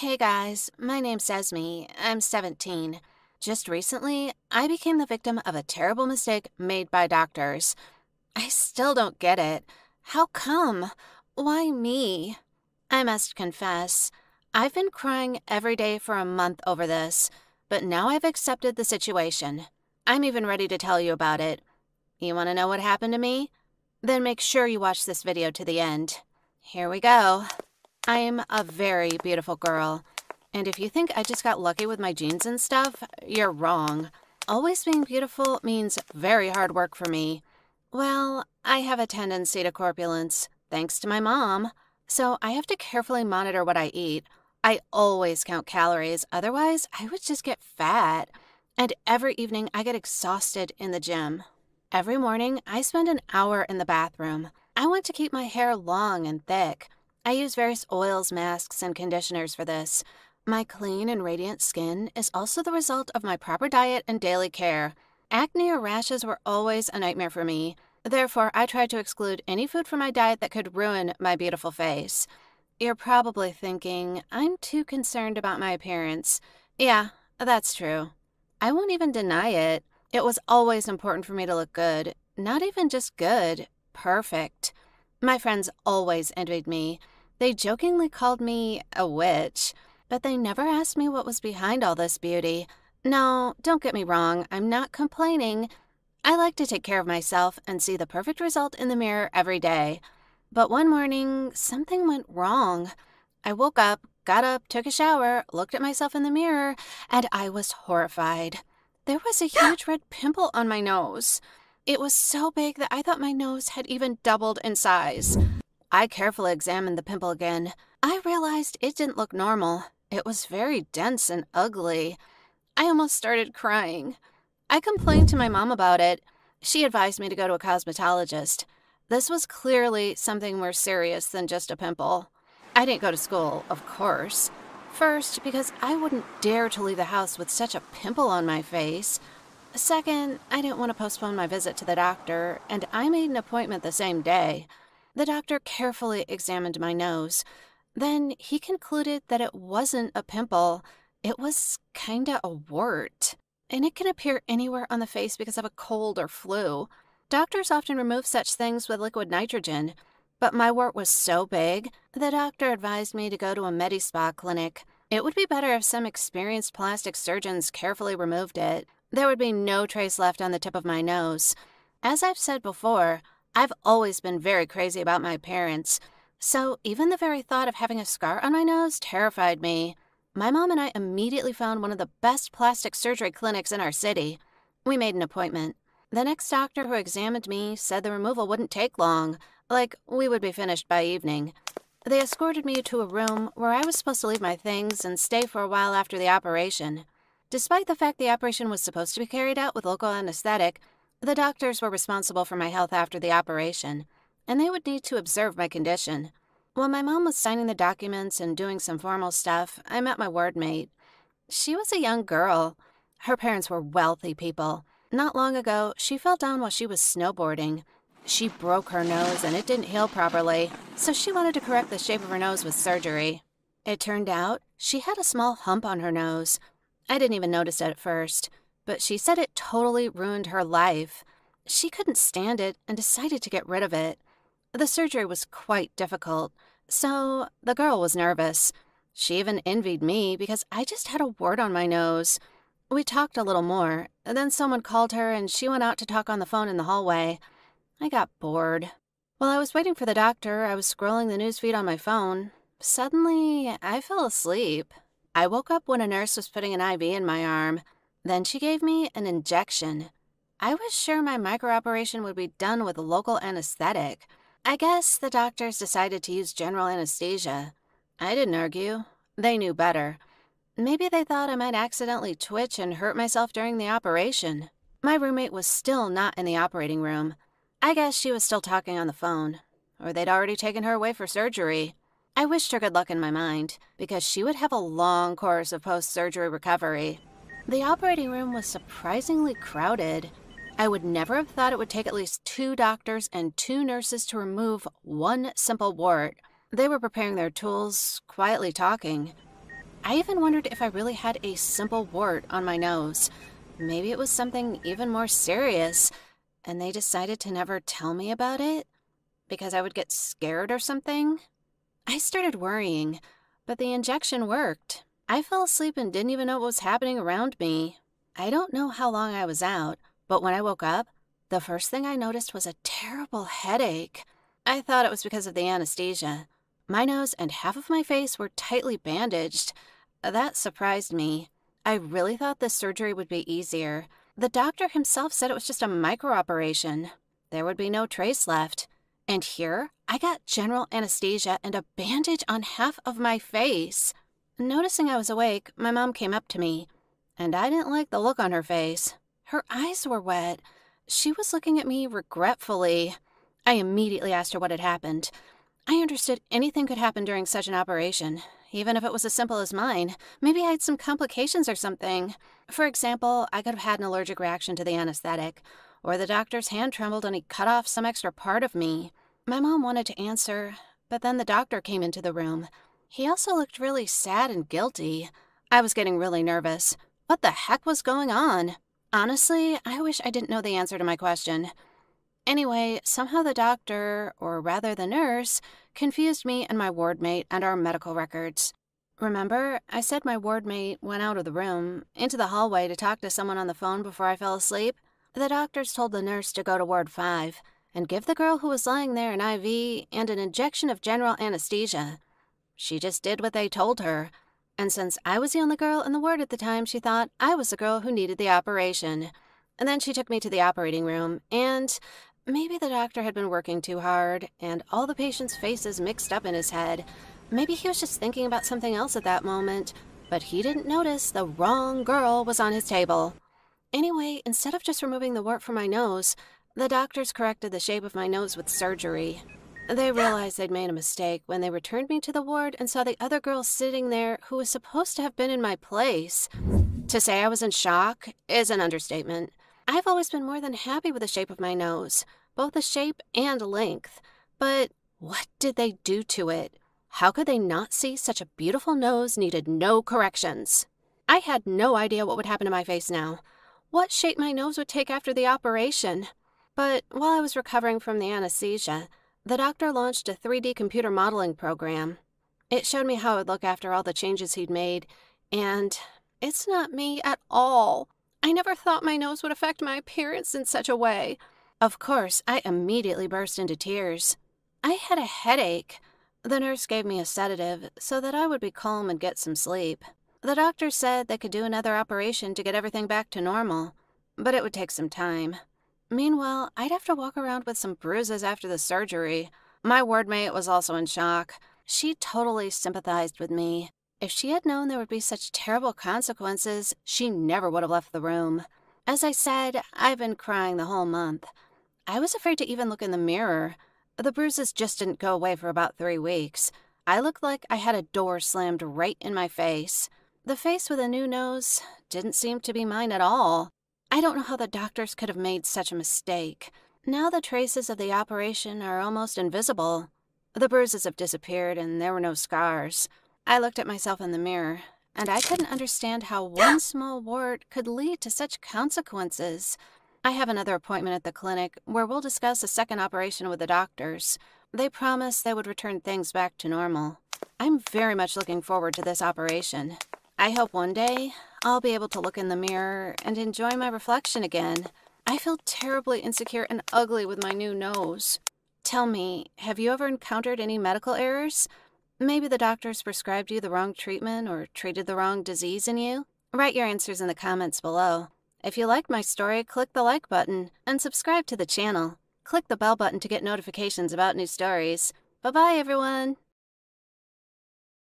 Hey guys, my name's Esme. I'm 17. Just recently, I became the victim of a terrible mistake made by doctors. I still don't get it. How come? Why me? I must confess, I've been crying every day for a month over this, but now I've accepted the situation. I'm even ready to tell you about it. You want to know what happened to me? Then make sure you watch this video to the end. Here we go. I'm a very beautiful girl. And if you think I just got lucky with my genes and stuff, you're wrong. Always being beautiful means very hard work for me. Well, I have a tendency to corpulence, thanks to my mom. So I have to carefully monitor what I eat. I always count calories, otherwise, I would just get fat. And every evening, I get exhausted in the gym. Every morning, I spend an hour in the bathroom. I want to keep my hair long and thick. I use various oils, masks, and conditioners for this. My clean and radiant skin is also the result of my proper diet and daily care. Acne or rashes were always a nightmare for me. Therefore, I tried to exclude any food from my diet that could ruin my beautiful face. You're probably thinking, I'm too concerned about my appearance. Yeah, that's true. I won't even deny it. It was always important for me to look good. Not even just good, perfect. My friends always envied me. They jokingly called me a witch, but they never asked me what was behind all this beauty. No, don't get me wrong, I'm not complaining. I like to take care of myself and see the perfect result in the mirror every day. But one morning, something went wrong. I woke up, got up, took a shower, looked at myself in the mirror, and I was horrified. There was a huge red pimple on my nose. It was so big that I thought my nose had even doubled in size. I carefully examined the pimple again. I realized it didn't look normal. It was very dense and ugly. I almost started crying. I complained to my mom about it. She advised me to go to a cosmetologist. This was clearly something more serious than just a pimple. I didn't go to school, of course. First, because I wouldn't dare to leave the house with such a pimple on my face. Second, I didn't want to postpone my visit to the doctor, and I made an appointment the same day. The doctor carefully examined my nose. Then he concluded that it wasn't a pimple, it was kinda a wart. And it can appear anywhere on the face because of a cold or flu. Doctors often remove such things with liquid nitrogen. But my wart was so big, the doctor advised me to go to a Medi-Spa clinic. It would be better if some experienced plastic surgeons carefully removed it. There would be no trace left on the tip of my nose. As I've said before, I've always been very crazy about my parents, so even the very thought of having a scar on my nose terrified me. My mom and I immediately found one of the best plastic surgery clinics in our city. We made an appointment. The next doctor who examined me said the removal wouldn't take long. Like, we would be finished by evening. They escorted me to a room where I was supposed to leave my things and stay for a while after the operation. Despite the fact the operation was supposed to be carried out with local anesthetic, the doctors were responsible for my health after the operation, and they would need to observe my condition. While my mom was signing the documents and doing some formal stuff, I met my ward mate. She was a young girl. Her parents were wealthy people. Not long ago, she fell down while she was snowboarding she broke her nose and it didn't heal properly, so she wanted to correct the shape of her nose with surgery. It turned out she had a small hump on her nose. I didn't even notice it at first, but she said it totally ruined her life. She couldn't stand it and decided to get rid of it. The surgery was quite difficult, so the girl was nervous. She even envied me because I just had a wart on my nose. We talked a little more, then someone called her and she went out to talk on the phone in the hallway. I got bored. While I was waiting for the doctor, I was scrolling the newsfeed on my phone. Suddenly, I fell asleep. I woke up when a nurse was putting an IV in my arm. Then she gave me an injection. I was sure my microoperation would be done with local anesthetic. I guess the doctors decided to use general anesthesia. I didn't argue. They knew better. Maybe they thought I might accidentally twitch and hurt myself during the operation. My roommate was still not in the operating room. I guess she was still talking on the phone, or they'd already taken her away for surgery. I wished her good luck in my mind, because she would have a long course of post surgery recovery. The operating room was surprisingly crowded. I would never have thought it would take at least two doctors and two nurses to remove one simple wart. They were preparing their tools, quietly talking. I even wondered if I really had a simple wart on my nose. Maybe it was something even more serious, and they decided to never tell me about it? Because I would get scared or something? I started worrying, but the injection worked. I fell asleep and didn't even know what was happening around me. I don't know how long I was out, but when I woke up, the first thing I noticed was a terrible headache. I thought it was because of the anesthesia. My nose and half of my face were tightly bandaged. That surprised me. I really thought this surgery would be easier. The doctor himself said it was just a micro operation. There would be no trace left. And here, I got general anesthesia and a bandage on half of my face. Noticing I was awake, my mom came up to me, and I didn't like the look on her face. Her eyes were wet. She was looking at me regretfully. I immediately asked her what had happened. I understood anything could happen during such an operation, even if it was as simple as mine. Maybe I had some complications or something. For example, I could have had an allergic reaction to the anesthetic, or the doctor's hand trembled and he cut off some extra part of me. My mom wanted to answer, but then the doctor came into the room. He also looked really sad and guilty. I was getting really nervous. What the heck was going on? Honestly, I wish I didn't know the answer to my question. Anyway, somehow the doctor, or rather the nurse, confused me and my ward mate and our medical records. Remember, I said my ward mate went out of the room, into the hallway to talk to someone on the phone before I fell asleep? The doctors told the nurse to go to Ward 5 and give the girl who was lying there an IV and an injection of general anesthesia. She just did what they told her, and since I was the only girl in the ward at the time, she thought I was the girl who needed the operation. And then she took me to the operating room, and maybe the doctor had been working too hard, and all the patients' faces mixed up in his head. Maybe he was just thinking about something else at that moment, but he didn't notice the wrong girl was on his table. Anyway, instead of just removing the wart from my nose, the doctors corrected the shape of my nose with surgery. They realized they'd made a mistake when they returned me to the ward and saw the other girl sitting there who was supposed to have been in my place. To say I was in shock is an understatement. I've always been more than happy with the shape of my nose, both the shape and length. But what did they do to it? How could they not see such a beautiful nose needed no corrections? I had no idea what would happen to my face now. What shape my nose would take after the operation. But while I was recovering from the anesthesia, the doctor launched a 3D computer modeling program. It showed me how it would look after all the changes he'd made, and it's not me at all. I never thought my nose would affect my appearance in such a way. Of course, I immediately burst into tears. I had a headache. The nurse gave me a sedative so that I would be calm and get some sleep. The doctor said they could do another operation to get everything back to normal, but it would take some time. Meanwhile, I'd have to walk around with some bruises after the surgery. My wardmate was also in shock. She totally sympathized with me. If she had known there would be such terrible consequences, she never would have left the room. As I said, I've been crying the whole month. I was afraid to even look in the mirror. The bruises just didn't go away for about three weeks. I looked like I had a door slammed right in my face. The face with a new nose didn't seem to be mine at all. I don't know how the doctors could have made such a mistake. Now the traces of the operation are almost invisible. The bruises have disappeared and there were no scars. I looked at myself in the mirror, and I couldn't understand how one small wart could lead to such consequences. I have another appointment at the clinic where we'll discuss a second operation with the doctors. They promised they would return things back to normal. I'm very much looking forward to this operation. I hope one day I'll be able to look in the mirror and enjoy my reflection again. I feel terribly insecure and ugly with my new nose. Tell me, have you ever encountered any medical errors? Maybe the doctors prescribed you the wrong treatment or treated the wrong disease in you? Write your answers in the comments below. If you liked my story, click the like button and subscribe to the channel. Click the bell button to get notifications about new stories. Bye bye, everyone!